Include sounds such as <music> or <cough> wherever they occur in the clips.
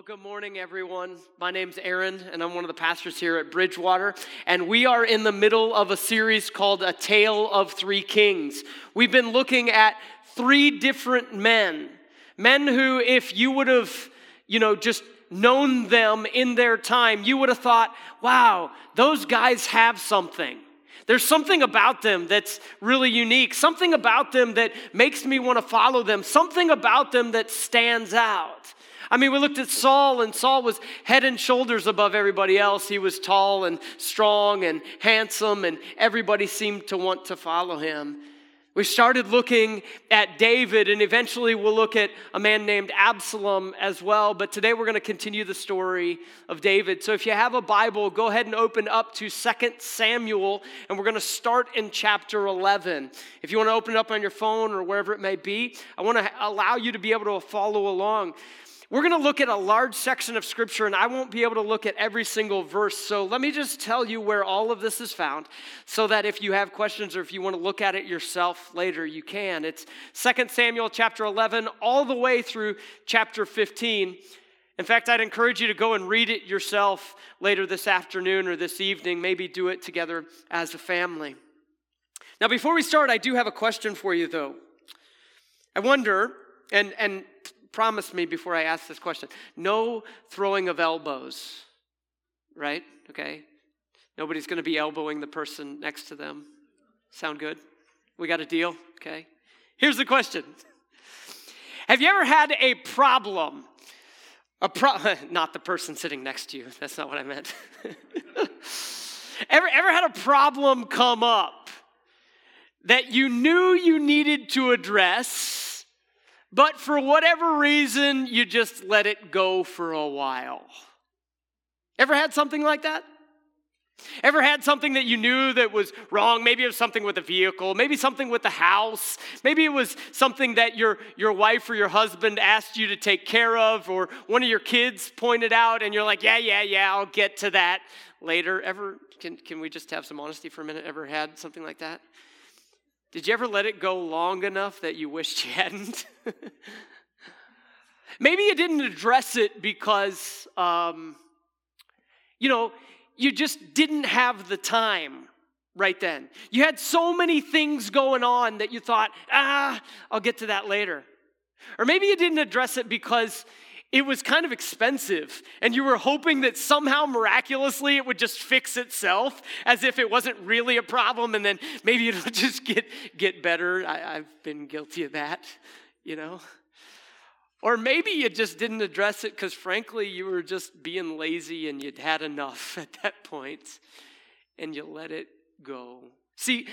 Well, good morning, everyone. My name's Aaron, and I'm one of the pastors here at Bridgewater. And we are in the middle of a series called A Tale of Three Kings. We've been looking at three different men, men who, if you would have, you know, just known them in their time, you would have thought, wow, those guys have something. There's something about them that's really unique, something about them that makes me want to follow them, something about them that stands out. I mean, we looked at Saul, and Saul was head and shoulders above everybody else. He was tall and strong and handsome, and everybody seemed to want to follow him. We started looking at David, and eventually we'll look at a man named Absalom as well. But today we're going to continue the story of David. So if you have a Bible, go ahead and open up to 2 Samuel, and we're going to start in chapter 11. If you want to open it up on your phone or wherever it may be, I want to allow you to be able to follow along. We're going to look at a large section of scripture, and I won't be able to look at every single verse. So let me just tell you where all of this is found so that if you have questions or if you want to look at it yourself later, you can. It's 2 Samuel chapter 11 all the way through chapter 15. In fact, I'd encourage you to go and read it yourself later this afternoon or this evening. Maybe do it together as a family. Now, before we start, I do have a question for you, though. I wonder, and, and promise me before I ask this question no throwing of elbows, right? Okay? Nobody's going to be elbowing the person next to them. Sound good? We got a deal? Okay. Here's the question Have you ever had a problem? A pro- <laughs> not the person sitting next to you. That's not what I meant. <laughs> ever, ever had a problem come up that you knew you needed to address? But for whatever reason, you just let it go for a while. Ever had something like that? Ever had something that you knew that was wrong? Maybe it was something with a vehicle, maybe something with the house, maybe it was something that your, your wife or your husband asked you to take care of, or one of your kids pointed out, and you're like, yeah, yeah, yeah, I'll get to that later. Ever, can, can we just have some honesty for a minute? Ever had something like that? Did you ever let it go long enough that you wished you <laughs> hadn't? Maybe you didn't address it because, um, you know, you just didn't have the time right then. You had so many things going on that you thought, ah, I'll get to that later. Or maybe you didn't address it because it was kind of expensive, and you were hoping that somehow miraculously it would just fix itself as if it wasn't really a problem, and then maybe it'll <laughs> just get, get better. I, I've been guilty of that, you know. Or maybe you just didn't address it because, frankly, you were just being lazy and you'd had enough <laughs> at that point and you let it go. See,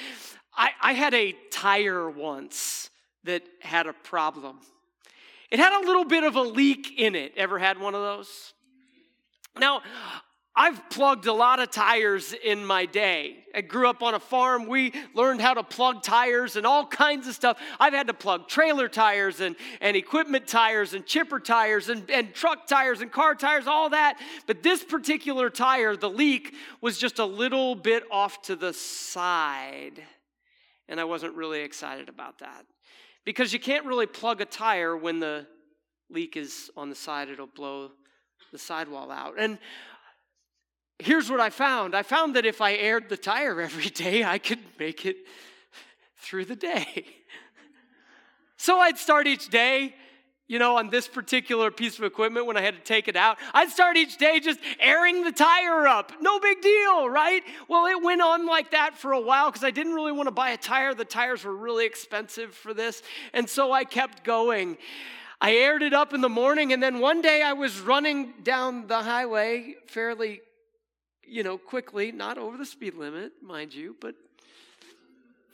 I, I had a tire once that had a problem. It had a little bit of a leak in it. Ever had one of those? Now, I've plugged a lot of tires in my day. I grew up on a farm. We learned how to plug tires and all kinds of stuff. I've had to plug trailer tires and, and equipment tires and chipper tires and, and truck tires and car tires, all that. But this particular tire, the leak, was just a little bit off to the side. And I wasn't really excited about that because you can't really plug a tire when the leak is on the side, it'll blow the sidewall out. And here's what I found I found that if I aired the tire <laughs> every day, I could make it through the day. <laughs> So I'd start each day you know, on this particular piece of equipment when I had to take it out. I'd start each day just airing the tire up. No big deal, right? Well, it went on like that for a while because I didn't really want to buy a tire. The tires were really expensive for this. And so I kept going. I aired it up in the morning, and then one day I was running down the highway fairly, you know, quickly, not over the speed limit, mind you, but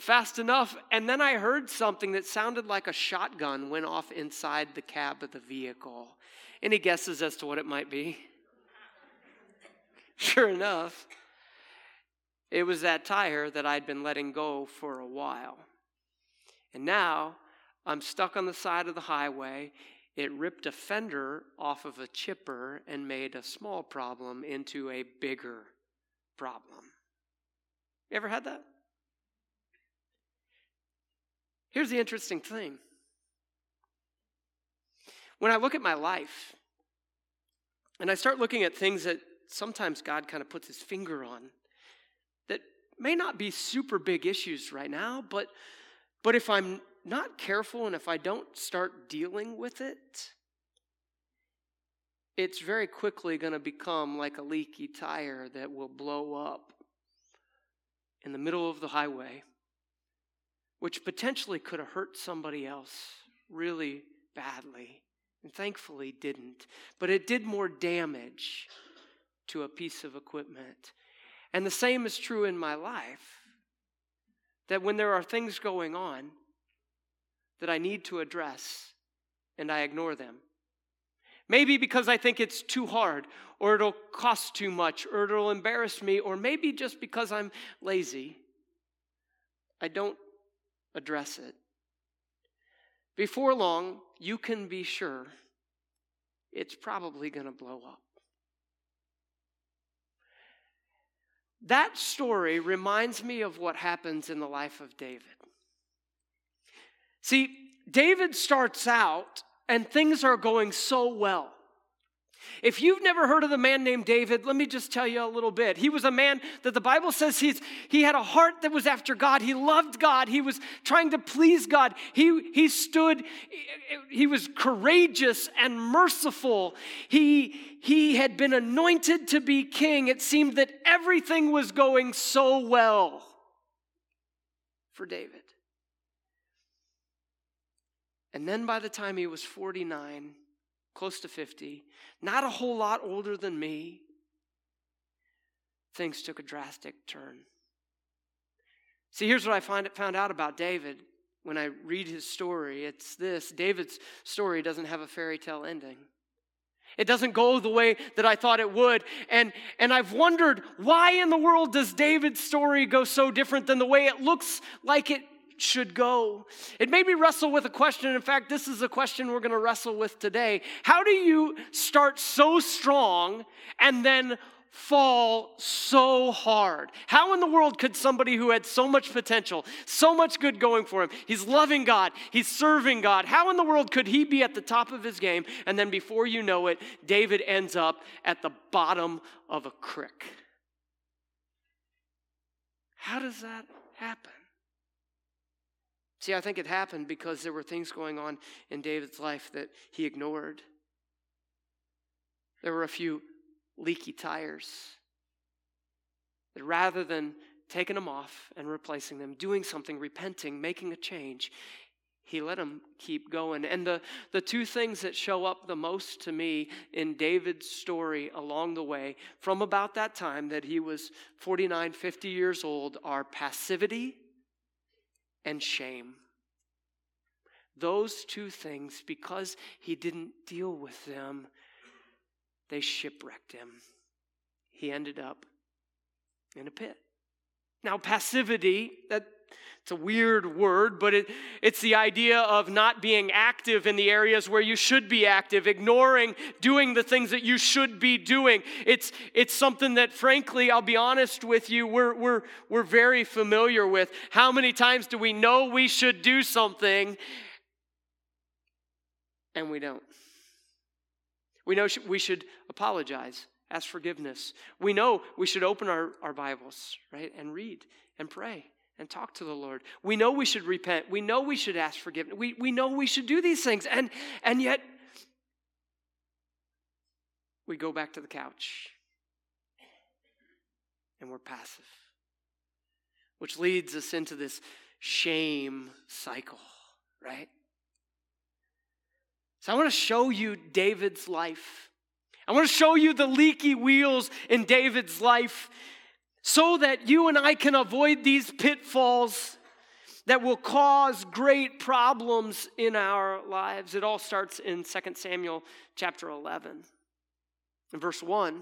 fast enough. And then I heard something that sounded like a shotgun went off inside the cab of the vehicle. Any guesses as to what it might be? <laughs> Sure enough, it was that tire that I'd been letting go for a while. And now I'm stuck on the side of the highway. It ripped a fender off of a chipper and made a small problem into a bigger problem. You ever had that? Here's the interesting thing. When I look at my life, And I start looking at things that sometimes God kind of puts his finger on that may not be super big issues right now, but, but if I'm not careful and if I don't start dealing with it, it's very quickly going to become like a leaky tire that will blow up in the middle of the highway, which potentially could have hurt somebody else really badly, and thankfully didn't. But it did more damage to a piece of equipment. And the same is true in my life that when there are things going on that I need to address and I ignore them, Maybe because I think it's too hard, or it'll cost too much, or it'll embarrass me, or maybe just because I'm lazy. I don't address it. Before long, you can be sure it's probably going to blow up. That story reminds me of what happens in the life of David. See, David starts out and things are going so well. If you've never heard of the man named David, let me just tell you a little bit. He was a man that the Bible says he's, he had a heart that was after God. He loved God. He was trying to please God. He, he stood, he was courageous and merciful. He, he had been anointed to be king. It seemed that everything was going so well for David. And then by the time he was 49, close to 50, not a whole lot older than me, things took a drastic turn. See, here's what I find, found out about David when I read his story. It's this David's story doesn't have a fairy tale ending. It doesn't go the way that I thought it would. And, and I've wondered why in the world does David's story go so different than the way it looks like it should go. It made me wrestle with a question. In fact, this is a question we're going to wrestle with today. How do you start so strong and then fall so hard? How in the world could somebody who had so much potential, so much good going for him, he's loving God, he's serving God, how in the world could he be at the top of his game and then before you know it, David ends up at the bottom of a crick? How does that happen? See, I think it happened because there were things going on in David's life that he ignored. There were a few leaky tires that rather than taking them off and replacing them, doing something, repenting, making a change, he let them keep going. And the, the two things that show up the most to me in David's story along the way, from about that time that he was 49, 50 years old, are passivity and shame. Those two things, because he didn't deal with them, they shipwrecked him. He ended up in a pit. Now, passivity, that it's a weird word, but it, it's the idea of not being active in the areas where you should be active, ignoring doing the things that you should be doing. It's, it's something that, frankly, I'll be honest with you, we're, we're, we're very familiar with. How many times do we know we should do something and we don't? We know we should apologize, ask forgiveness. We know we should open our, our Bibles, right, and read and pray and talk to the Lord. We know we should repent. We know we should ask forgiveness. We, we know we should do these things. And, and yet, we go back to the couch and we're passive, which leads us into this shame cycle, right? So I want to show you David's life. I want to show you the leaky wheels in David's life so that you and I can avoid these pitfalls that will cause great problems in our lives. It all starts in 2 Samuel chapter 11. In verse 1,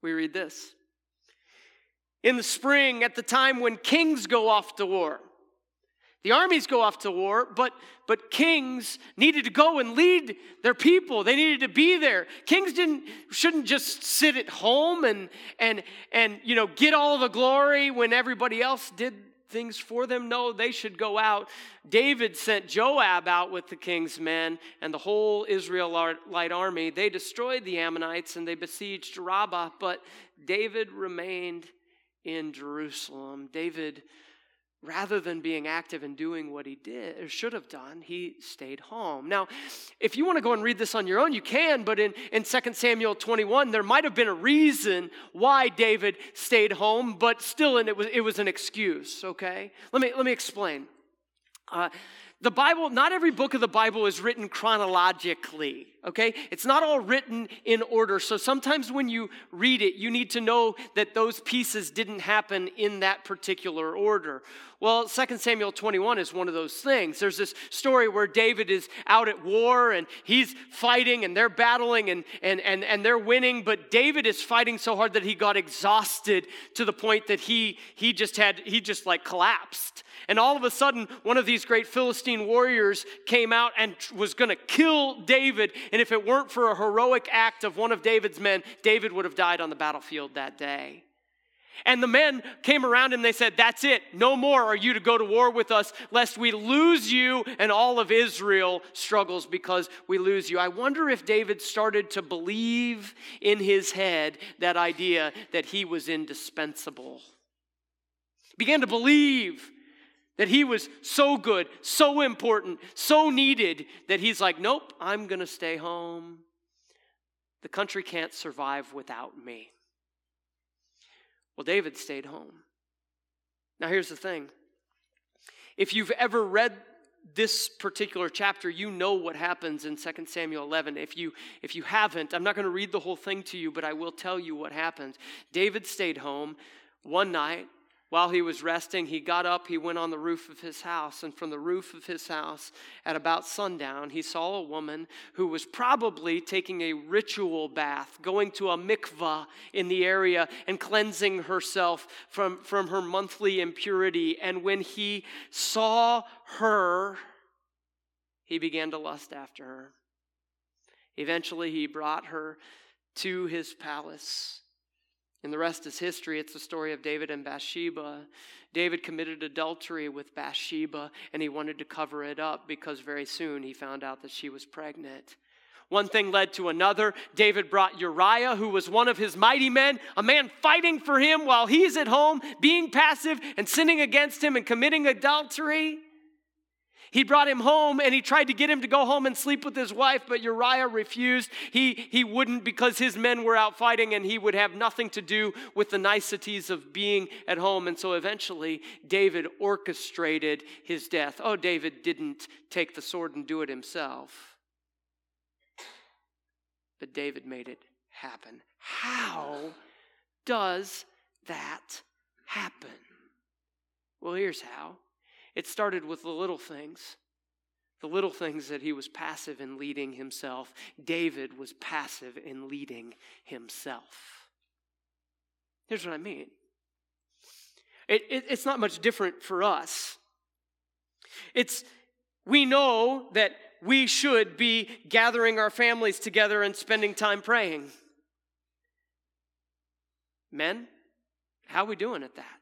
we read this In the spring, at the time when kings go off to war, the armies go off to war, but, but kings needed to go and lead their people. They needed to be there. Kings didn't, shouldn't just sit at home and, and, and you know, get all the glory when everybody else did things for them? No, they should go out. David sent Joab out with the king's men and the whole Israelite army. They destroyed the Ammonites and they besieged Rabbah, but David remained in Jerusalem. David rather than being active and doing what he did or should have done he stayed home. Now if you want to go and read this on your own you can but in, in 2 samuel 21 there might have been a reason why david stayed home but still and it was, it was an excuse okay? Let me let me explain. Uh, the Bible, not every book of the Bible is written chronologically, okay? It's not all written in order. So sometimes when you read it, you need to know that those pieces didn't happen in that particular order. Well, 2 Samuel 21 is one of those things. There's this story where David is out at war and he's fighting and they're battling and, and, and, and they're winning, but David is fighting so hard that he got exhausted to the point that he, he just had, he just like collapsed. And all of a sudden, one of these great Philistine warriors came out and was going to kill David. And if it weren't for a heroic act of one of David's men, David would have died on the battlefield that day. And the men came around and they said, That's it. No more are you to go to war with us, lest we lose you and all of Israel struggles because we lose you. I wonder if David started to believe in his head that idea that he was indispensable. Began to believe that he was so good, so important, so needed that he's like, Nope, I'm going to stay home. The country can't survive without me. Well, David stayed home. Now, here's the thing if you've ever read this particular chapter, you know what happens in 2 Samuel 11. If you, if you haven't, I'm not going to read the whole thing to you, but I will tell you what happens. David stayed home one night while he was resting, he got up, he went on the roof of his house, and from the roof of his house at about sundown, he saw a woman who was probably taking a ritual bath, going to a mikvah in the area and cleansing herself from, from her monthly impurity. And when he saw her, he began to lust after her. Eventually, he brought her to his palace. And the rest is history. It's the story of David and Bathsheba. David committed adultery with Bathsheba and he wanted to cover it up because very soon he found out that she was pregnant. One thing led to another. David brought Uriah, who was one of his mighty men, a man fighting for him while he's at home, being passive and sinning against him and committing adultery. He brought him home and he tried to get him to go home and sleep with his wife, but Uriah refused. He, he wouldn't because his men were out fighting and he would have nothing to do with the niceties of being at home. And so eventually, David orchestrated his death. Oh, David didn't take the sword and do it himself, but David made it happen. How does that happen? Well, here's how. It started with the little things. The little things that he was passive in leading himself. David was passive in leading himself. Here's what I mean it, it, it's not much different for us. It's, we know that we should be gathering our families together and spending time praying. Men, how are we doing at that?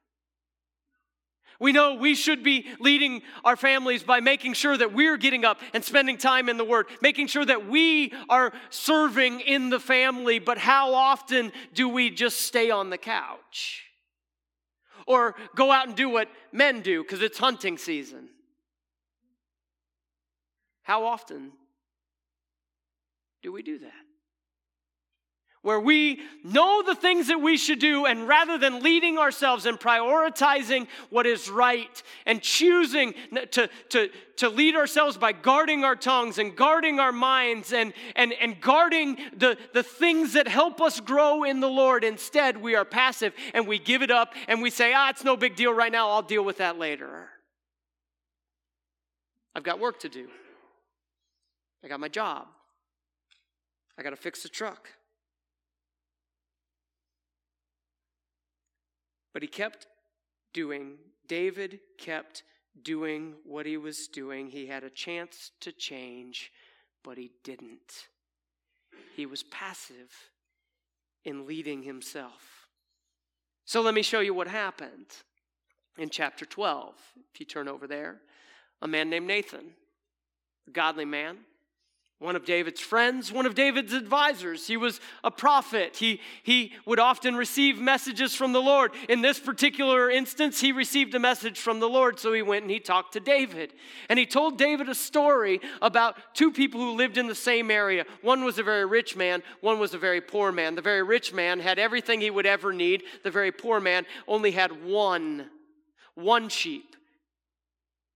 We know we should be leading our families by making sure that we're getting up and spending time in the Word, making sure that we are serving in the family. But how often do we just stay on the couch? Or go out and do what men do because it's hunting season? How often do we do that? Where we know the things that we should do, and rather than leading ourselves and prioritizing what is right and choosing to, to, to lead ourselves by guarding our tongues and guarding our minds and, and, and guarding the, the things that help us grow in the Lord, instead, we are passive and we give it up and we say, ah, it's no big deal right now, I'll deal with that later. I've got work to do, I got my job, I got to fix the truck. But he kept doing, David kept doing what he was doing. He had a chance to change, but he didn't. He was passive in leading himself. So let me show you what happened. in chapter 12. If you turn over there, a man named Nathan, a godly man, one of David's friends, one of David's advisors. He was a prophet. He, he would often receive messages from the Lord. In this particular instance, he received a message from the Lord, so he went and he talked to David. And he told David a story about two people who lived in the same area. One was a very rich man, one was a very poor man. The very rich man had everything he would ever need, the very poor man only had one, one sheep.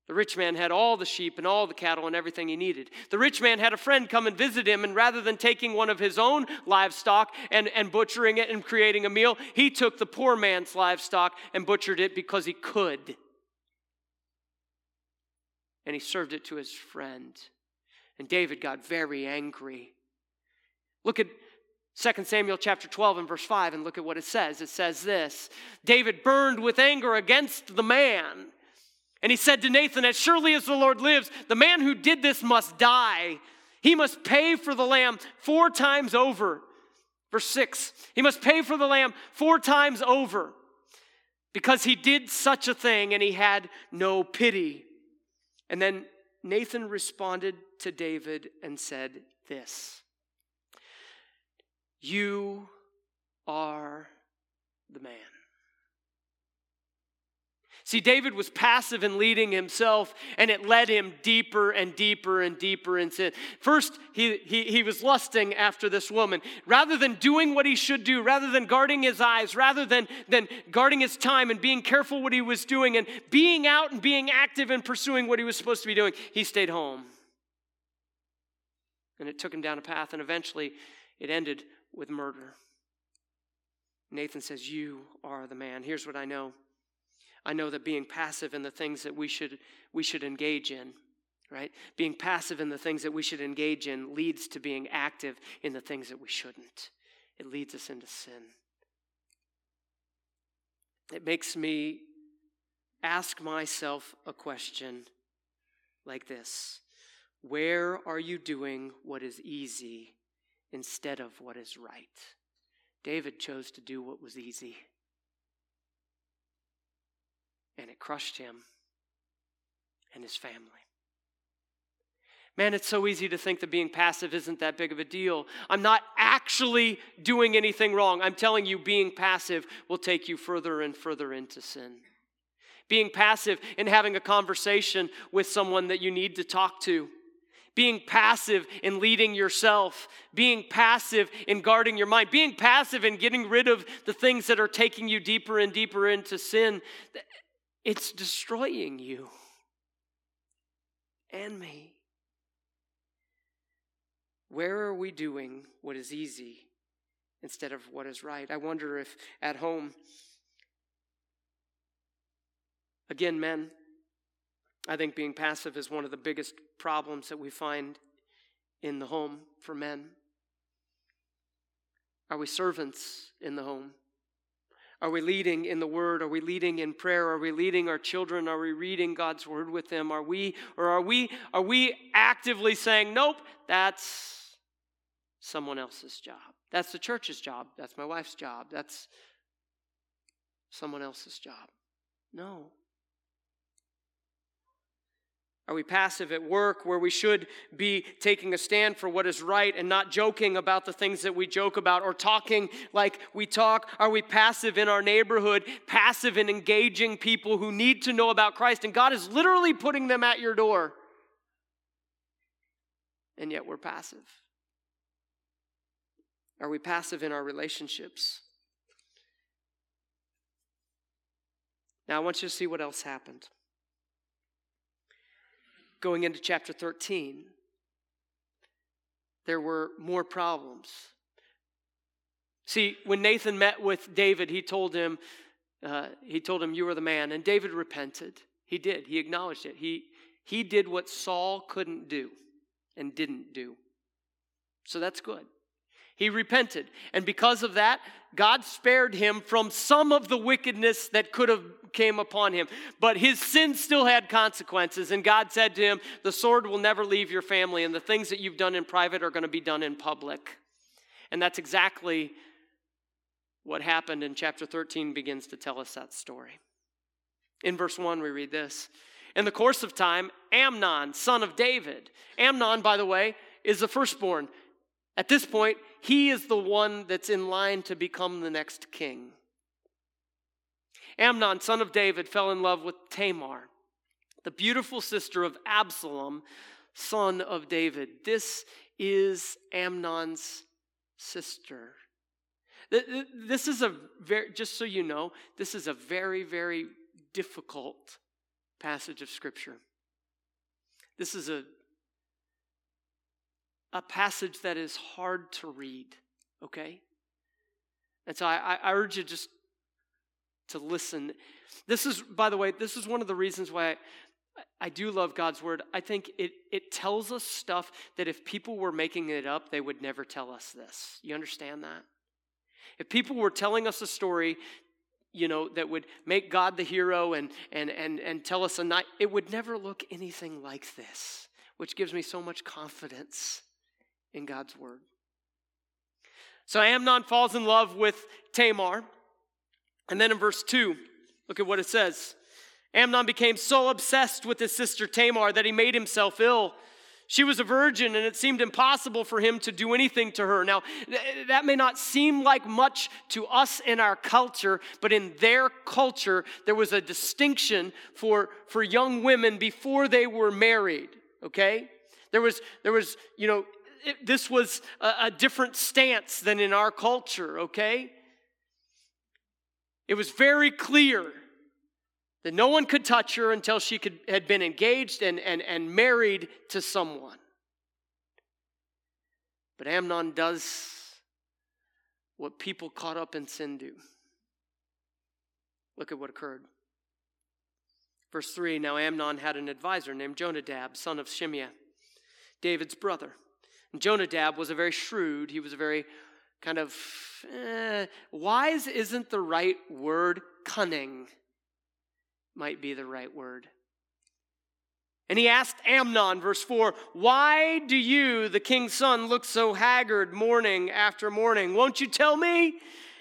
The rich man had all the sheep and all the cattle and everything he needed. The rich man had a friend come and visit him, and rather than taking one of his own livestock and, and butchering it and creating a meal, he took the poor man's livestock and butchered it because he could. And he served it to his friend. And David got very angry. Look at 2 Samuel chapter 12 and verse 5 and look at what it says. It says this David burned with anger against the man and he said to Nathan, As surely as the Lord lives, the man who did this must die. He must pay for the lamb four times over. Verse 6 He must pay for the lamb four times over because he did such a thing and he had no pity. And then Nathan responded to David and said this You are the man. See, David was passive in leading himself, and it led him deeper and deeper and deeper in sin. First, he, he, he was lusting after this woman. Rather than doing what he should do, rather than guarding his eyes, rather than, than guarding his time and being careful what he was doing and being out and being active and pursuing what he was supposed to be doing, he stayed home. And it took him down a path, and eventually it ended with murder. Nathan says, You are the man. Here's what I know I know that being passive in the things that we should, we should engage in, right? Being passive in the things that we should engage in leads to being active in the things that we shouldn't. It leads us into sin. It makes me ask myself a question like this Where are you doing what is easy instead of what is right? David chose to do what was easy and it crushed him and his family. Man, it's so easy to think that being passive isn't that big of a deal. I'm not actually doing anything wrong. I'm telling you, being passive will take you further and further into sin. Being passive in having a conversation with someone that you need to talk to. Being passive in leading yourself. Being passive in guarding your mind. Being passive in getting rid of the things that are taking you deeper and deeper into sin. It's destroying you and me. Where are we doing what is easy instead of what is right? I wonder if at home, again, men, I think being passive is one of the biggest problems that we find in the home for men. Are we servants in the home? Are we leading in the word? Are we leading in prayer? Are we leading our children? Are we reading God's word with them? Are we or are we are we actively saying, "Nope, that's someone else's job. That's the church's job. That's my wife's job. That's someone else's job." No. Are we passive at work where we should be taking a stand for what is right and not joking about the things that we joke about or talking like we talk? Are we passive in our neighborhood, passive in engaging people who need to know about Christ? And God is literally putting them at your door. And yet we're passive. Are we passive in our relationships? Now, I want you to see what else happened going into chapter 13, there were more problems. See, when Nathan met with David, he told him, uh, he told him, "You are the man." And David repented. He did. He acknowledged it. He he did what Saul couldn't do, and didn't do. So that's good. He repented, and because of that, God spared him from some of the wickedness that could have came upon him. But his sin still had consequences, and God said to him, The sword will never leave your family, and the things that you've done in private are going to be done in public. And that's exactly what happened And chapter 13 begins to tell us that story. In verse 1, we read this. In the course of time, Amnon, son of David. Amnon, by the way, is the firstborn. At this point, he is the one that's in line to become the next king. Amnon, son of David, fell in love with Tamar, the beautiful sister of Absalom, son of David. This is Amnon's sister. This is a very, just so you know, this is a very, very difficult passage of Scripture. This is a, a passage that is hard to read, okay? And so I, I urge you just to listen. This is, by the way, this is one of the reasons why I, I do love God's word. I think it, it tells us stuff that if people were making it up, they would never tell us this. You understand that? If people were telling us a story, you know, that would make God the hero and, and, and, and tell us a night, it would never look anything like this, which gives me so much confidence in God's word. So Amnon falls in love with Tamar. And then in verse 2, look at what it says. Amnon became so obsessed with his sister Tamar that he made himself ill. She was a virgin, and it seemed impossible for him to do anything to her. Now, that may not seem like much to us in our culture, but in their culture, there was a distinction for, for young women before they were married, okay? There was, there was you know, it, this was a, a different stance than in our culture, okay? It was very clear that no one could touch her until she could, had been engaged and, and, and married to someone. But Amnon does what people caught up in sin do. Look at what occurred. Verse 3 Now Amnon had an advisor named Jonadab, son of Shimeah, David's brother. And Jonadab was a very shrewd, he was a very kind of, eh, wise isn't the right word, cunning might be the right word. And he asked Amnon, verse 4, Why do you, the king's son, look so haggard morning after morning? Won't you tell me?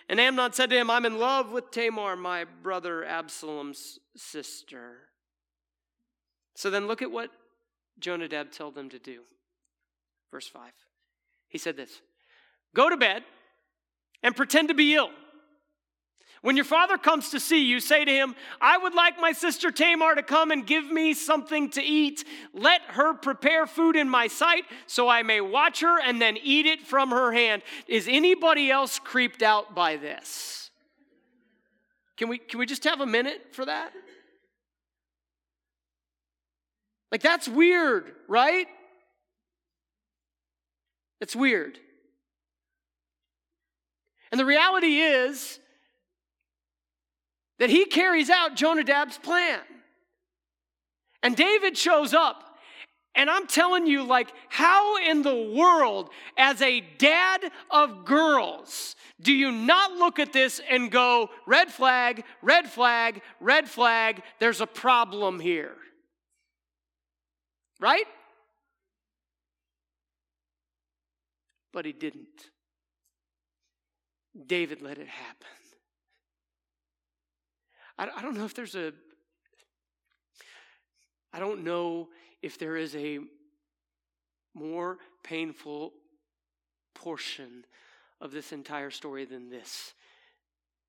And Amnon said to him, I'm in love with Tamar, my brother Absalom's sister. So then look at what Jonadab told them to do. Verse 5. He said this Go to bed and pretend to be ill. When your father comes to see you, say to him, I would like my sister Tamar to come and give me something to eat. Let her prepare food in my sight so I may watch her and then eat it from her hand. Is anybody else creeped out by this? Can we, can we just have a minute for that? Like, that's weird, right? It's weird. And the reality is, that he carries out Jonadab's plan. And David shows up. And I'm telling you, like, how in the world, as a dad of girls, do you not look at this and go, red flag, red flag, red flag, there's a problem here? Right? But he didn't. David let it happen. I, I don't know if there's a, I don't know if there is a more painful portion of this entire story than this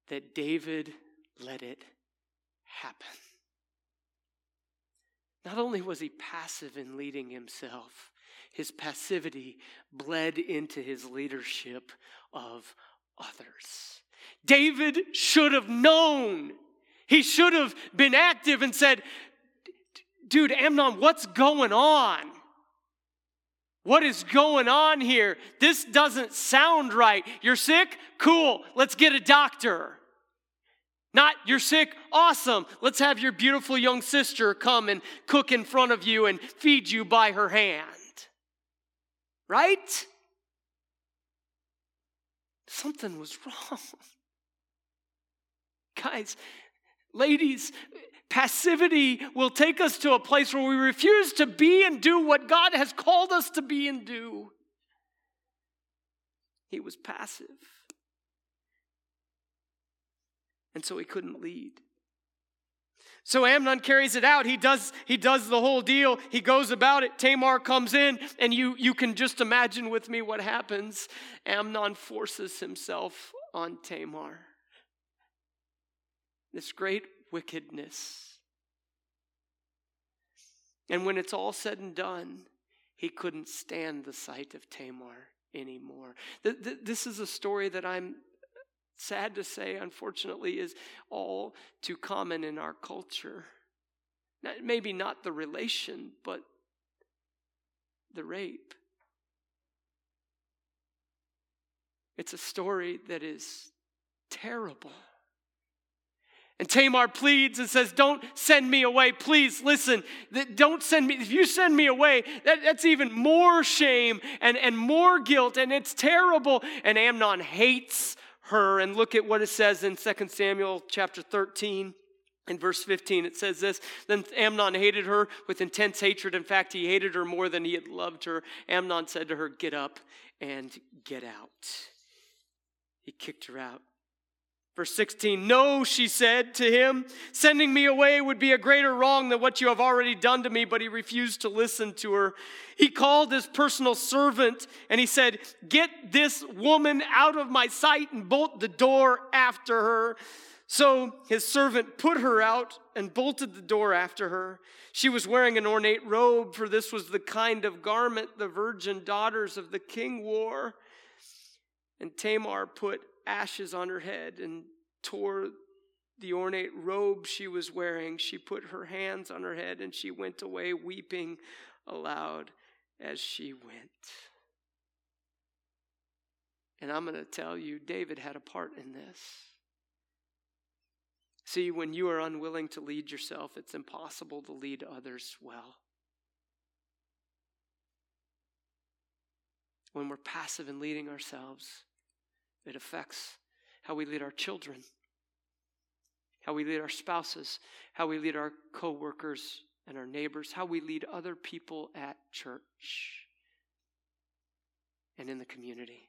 that David let it happen. Not only was he passive in leading himself, his passivity bled into his leadership of others. David should have known he should have been active and said, Dude, Amnon, what's going on? What is going on here? This doesn't sound right. You're sick? Cool. Let's get a doctor. Not, you're sick? Awesome. Let's have your beautiful young sister come and cook in front of you and feed you by her hand. Right? Something was wrong. <laughs> Guys, Ladies, passivity will take us to a place where we refuse to be and do what God has called us to be and do. He was passive. And so he couldn't lead. So Amnon carries it out. He does, he does the whole deal. He goes about it. Tamar comes in, and you, you can just imagine with me what happens. Amnon forces himself on Tamar. This great wickedness. And when it's all said and done, he couldn't stand the sight of Tamar anymore. This is a story that I'm sad to say, unfortunately, is all too common in our culture. Maybe not the relation, but the rape. It's a story that is terrible. And Tamar pleads and says, Don't send me away. Please listen. Don't send me. If you send me away, that, that's even more shame and, and more guilt, and it's terrible. And Amnon hates her. And look at what it says in 2 Samuel chapter 13. In verse 15, it says this Then Amnon hated her with intense hatred. In fact, he hated her more than he had loved her. Amnon said to her, Get up and get out. He kicked her out. Verse 16, No, she said to him, sending me away would be a greater wrong than what you have already done to me, but he refused to listen to her. He called his personal servant and he said, Get this woman out of my sight and bolt the door after her. So his servant put her out and bolted the door after her. She was wearing an ornate robe, for this was the kind of garment the virgin daughters of the king wore. And Tamar put ashes on her head and tore the ornate robe she was wearing. She put her hands on her head and she went away weeping aloud as she went. And I'm going to tell you, David had a part in this. See, when you are unwilling to lead yourself, it's impossible to lead others well. When we're passive in leading ourselves, it affects how we lead our children, how we lead our spouses, how we lead our coworkers and our neighbors, how we lead other people at church and in the community.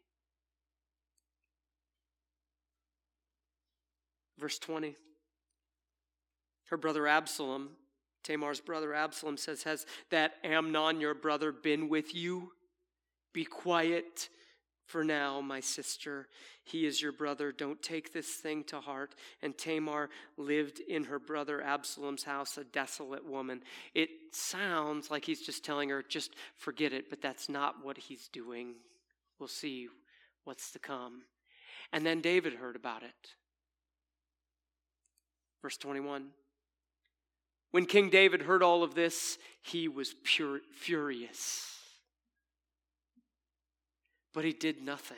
Verse 20. Her brother Absalom, Tamar's brother Absalom says, Has that Amnon, your brother, been with you? Be quiet for now, my sister, he is your brother. Don't take this thing to heart. And Tamar lived in her brother Absalom's house, a desolate woman. It sounds like he's just telling her, just forget it, but that's not what he's doing. We'll see what's to come. And then David heard about it. Verse 21. When King David heard all of this, he was pure, furious but he did nothing.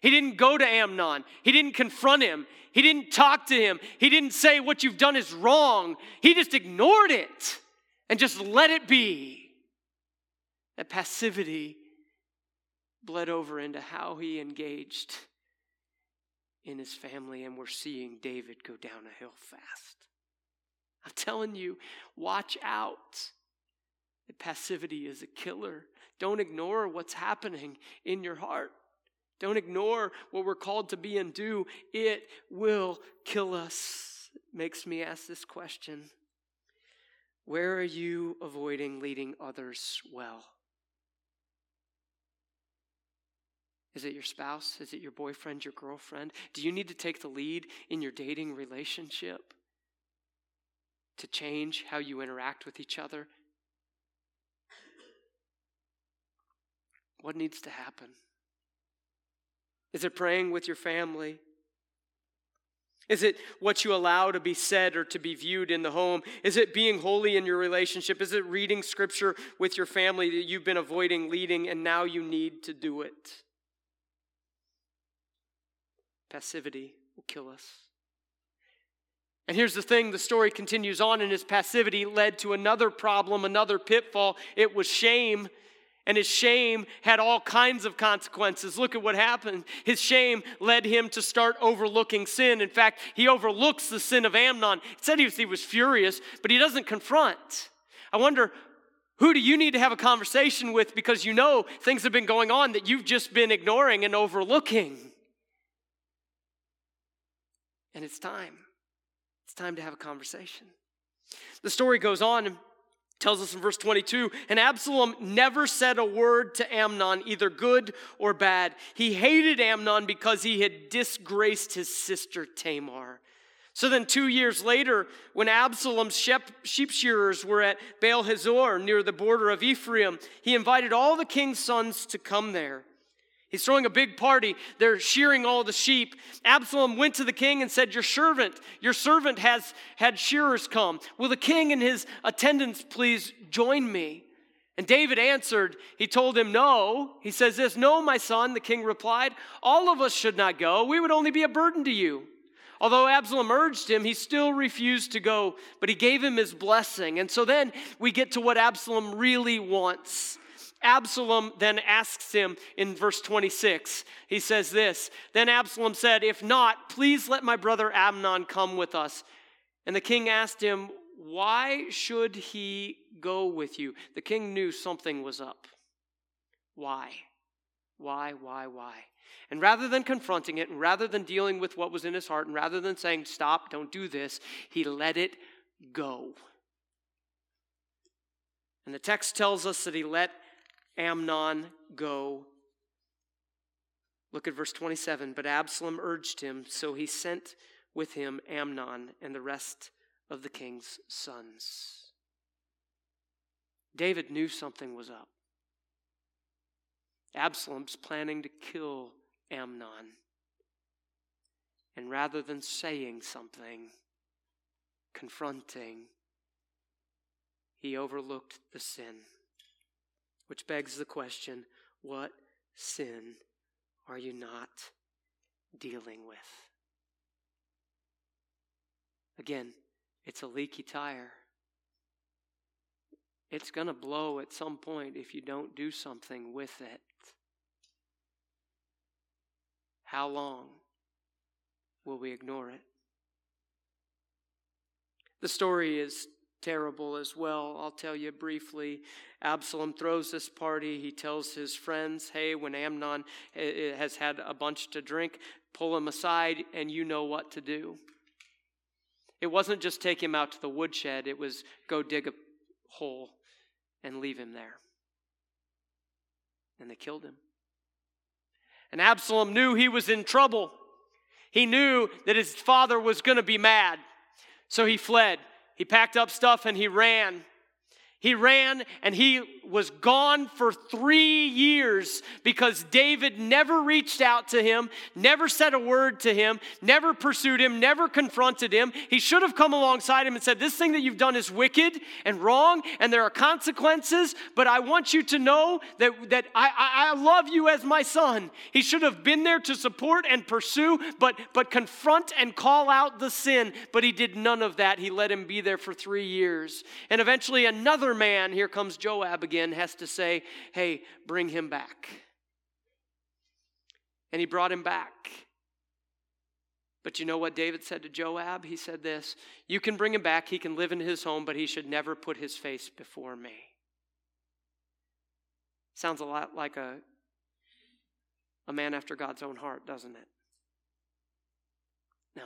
He didn't go to Amnon. He didn't confront him. He didn't talk to him. He didn't say, What you've done is wrong. He just ignored it and just let it be. That passivity bled over into how he engaged in his family, and we're seeing David go down a hill fast. I'm telling you, watch out. The passivity is a killer. Don't ignore what's happening in your heart. Don't ignore what we're called to be and do. It will kill us. It makes me ask this question Where are you avoiding leading others well? Is it your spouse? Is it your boyfriend, your girlfriend? Do you need to take the lead in your dating relationship to change how you interact with each other What needs to happen? Is it praying with your family? Is it what you allow to be said or to be viewed in the home? Is it being holy in your relationship? Is it reading scripture with your family that you've been avoiding leading and now you need to do it? Passivity will kill us. And here's the thing the story continues on, and his passivity led to another problem, another pitfall. It was shame. And his shame had all kinds of consequences. Look at what happened. His shame led him to start overlooking sin. In fact, he overlooks the sin of Amnon. It said he was, he was furious, but he doesn't confront. I wonder who do you need to have a conversation with because you know things have been going on that you've just been ignoring and overlooking? And it's time. It's time to have a conversation. The story goes on tells us in verse 22 and Absalom never said a word to Amnon, either good or bad. He hated Amnon because he had disgraced his sister Tamar. So then, two years later, when Absalom's sheep shearers were at Baal Hazor near the border of Ephraim, he invited all the king's sons to come there. He's throwing a big party. They're shearing all the sheep. Absalom went to the king and said, Your servant, your servant has had shearers come. Will the king and his attendants please join me? And David answered, He told him, No. He says this, No, my son, the king replied, All of us should not go. We would only be a burden to you. Although Absalom urged him, he still refused to go, but he gave him his blessing. And so then we get to what Absalom really wants. Absalom then asks him in verse 26, he says this Then Absalom said, If not, please let my brother Amnon come with us. And the king asked him, Why should he go with you? The king knew something was up. Why? Why, why, why? And rather than confronting it, and rather than dealing with what was in his heart, and rather than saying, Stop, don't do this, he let it go. And the text tells us that he let Amnon go. Look at verse 27. But Absalom urged him, so he sent with him Amnon and the rest of the king's sons. David knew something was up. Absalom's planning to kill Amnon. And rather than saying something, confronting, he overlooked the sin. Which begs the question what sin are you not dealing with? Again, it's a leaky tire. It's going to blow at some point if you don't do something with it. How long will we ignore it? The story is terrible as well. I'll tell you briefly. Absalom throws this party. He tells his friends, hey, when Amnon eh, eh, has had a bunch to drink, pull him aside and you know what to do. It wasn't just take him out to the woodshed, it was go dig a hole and leave him there. And they killed him. And Absalom knew he was in trouble. He knew that his father was going to be mad. So he fled. He packed up stuff and he ran. He ran and he was gone for three years because David never reached out to him, never said a word to him, never pursued him, never confronted him. He should have come alongside him and said, This thing that you've done is wicked and wrong, and there are consequences, but I want you to know that, that I, I, I love you as my son. He should have been there to support and pursue, but, but confront and call out the sin, but he did none of that. He let him be there for three years. And eventually, another man, here comes Joab again, has to say, Hey, bring him back. And he brought him back. But you know what David said to Joab? He said this You can bring him back, he can live in his home, but he should never put his face before me. Sounds a lot like a, a man after God's own heart, doesn't it? No.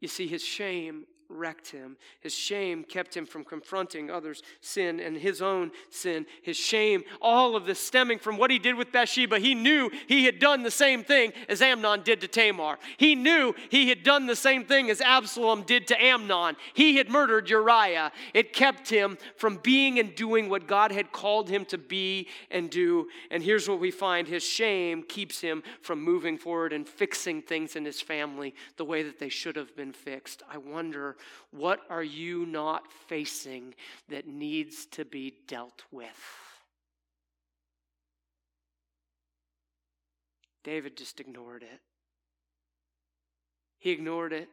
You see, his shame wrecked him. His shame kept him from confronting others' sin and his own sin. His shame, all of this stemming from what he did with Bathsheba. He knew he had done the same thing as Amnon did to Tamar. He knew he had done the same thing as Absalom did to Amnon. He had murdered Uriah. It kept him from being and doing what God had called him to be and do. And here's what we find his shame keeps him from moving forward and fixing things in his family the way that they should have been fixed. I wonder what are you not facing that needs to be dealt with? David just ignored it. He ignored it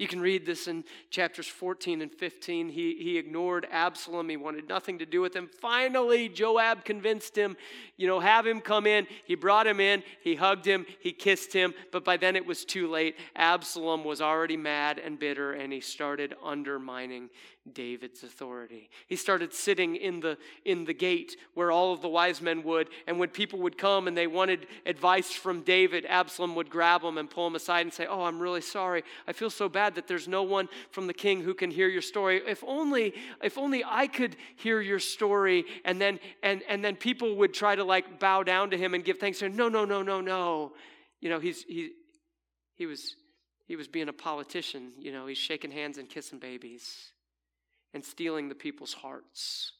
You can read this in chapters 14 and 15. He, he ignored Absalom. He wanted nothing to do with him. Finally, Joab convinced him, you know, have him come in. He brought him in. He hugged him. He kissed him. But by then it was too late. Absalom was already mad and bitter, and he started undermining David's authority. He started sitting in the, in the gate where all of the wise men would, and when people would come and they wanted advice from David, Absalom would grab them and pull them aside and say, Oh, I'm really sorry. I feel so bad that there's no one from the king who can hear your story. If only, if only I could hear your story. And then and, and then people would try to like bow down to him and give thanks to him. No, no, no, no, no. You know, he's he he was he was being a politician, you know, he's shaking hands and kissing babies and stealing the people's hearts.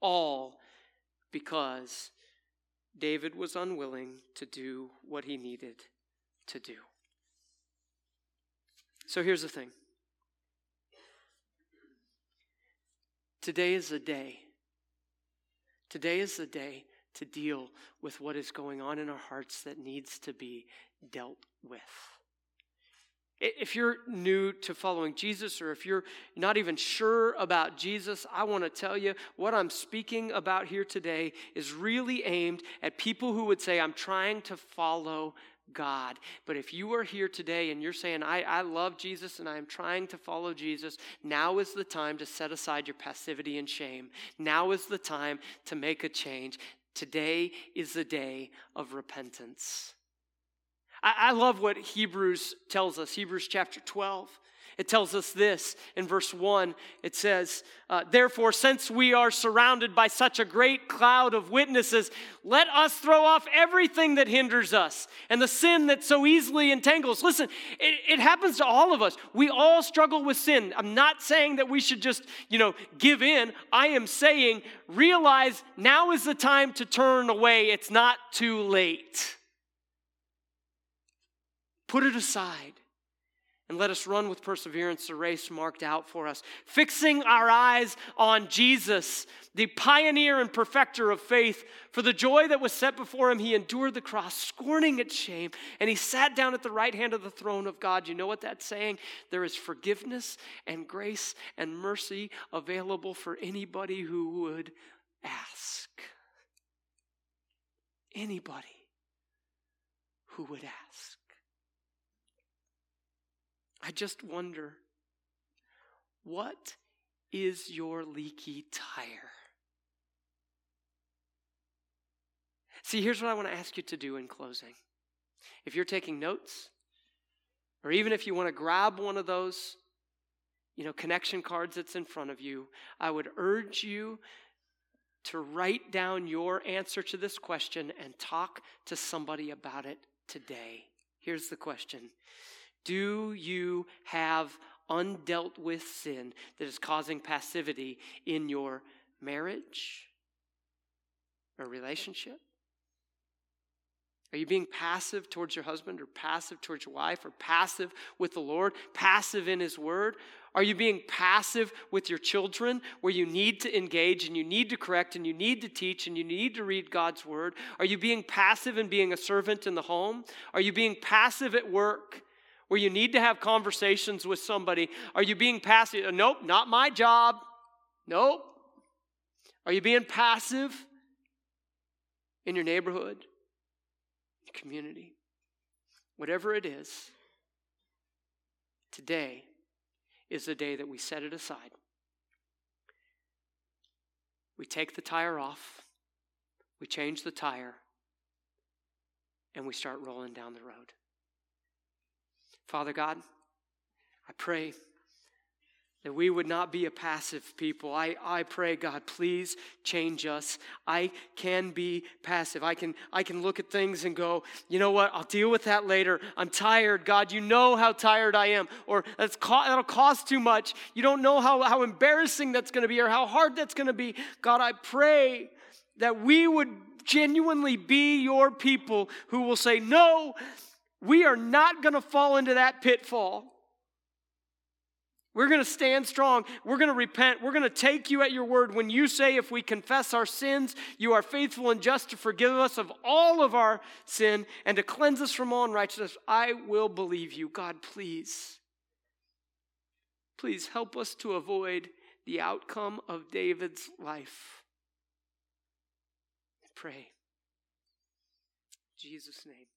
All because David was unwilling to do what he needed to do. So here's the thing today is a day. Today is the day to deal with what is going on in our hearts that needs to be dealt with. If you're new to following Jesus, or if you're not even sure about Jesus, I want to tell you what I'm speaking about here today is really aimed at people who would say, I'm trying to follow God. But if you are here today and you're saying, I, I love Jesus and I'm trying to follow Jesus, now is the time to set aside your passivity and shame. Now is the time to make a change. Today is the day of repentance. I, I love what Hebrews tells us, Hebrews chapter 12. It tells us this in verse 1. It says, uh, Therefore, since we are surrounded by such a great cloud of witnesses, let us throw off everything that hinders us and the sin that so easily entangles. Listen, it, it happens to all of us. We all struggle with sin. I'm not saying that we should just, you know, give in. I am saying realize now is the time to turn away. It's not too late. Put it aside and let us run with perseverance the race marked out for us, fixing our eyes on Jesus, the pioneer and perfecter of faith. For the joy that was set before him, he endured the cross, scorning its shame, and he sat down at the right hand of the throne of God. You know what that's saying? There is forgiveness and grace and mercy available for anybody who would ask. Anybody who would ask. I just wonder what is your leaky tire? See, here's what I want to ask you to do in closing. If you're taking notes, or even if you want to grab one of those, you know, connection cards that's in front of you, I would urge you to write down your answer to this question and talk to somebody about it today. Here's the question do you have undealt with sin that is causing passivity in your marriage or relationship? Are you being passive towards your husband or passive towards your wife or passive with the Lord, passive in His Word? Are you being passive with your children where you need to engage and you need to correct and you need to teach and you need to read God's Word? Are you being passive in being a servant in the home? Are you being passive at work? Where you need to have conversations with somebody? Are you being passive? Uh, nope, not my job. Nope. Are you being passive in your neighborhood, community? Whatever it is, today is the day that we set it aside. We take the tire off, we change the tire, and we start rolling down the road. Father God, I pray that we would not be a passive people. I, I pray, God, please change us. I can be passive. I can, I can look at things and go, you know what, I'll deal with that later. I'm tired. God, you know how tired I am. Or that's co- that'll cost too much. You don't know how, how embarrassing that's going to be or how hard that's going to be. God, I pray that we would genuinely be your people who will say, no, we are not going to fall into that pitfall. We're going to stand strong. We're going to repent. We're going to take you at your word when you say, if we confess our sins, you are faithful and just to forgive us of all of our sin and to cleanse us from all unrighteousness. I will believe you. God, please. Please help us to avoid the outcome of David's life. Pray. In Jesus' name.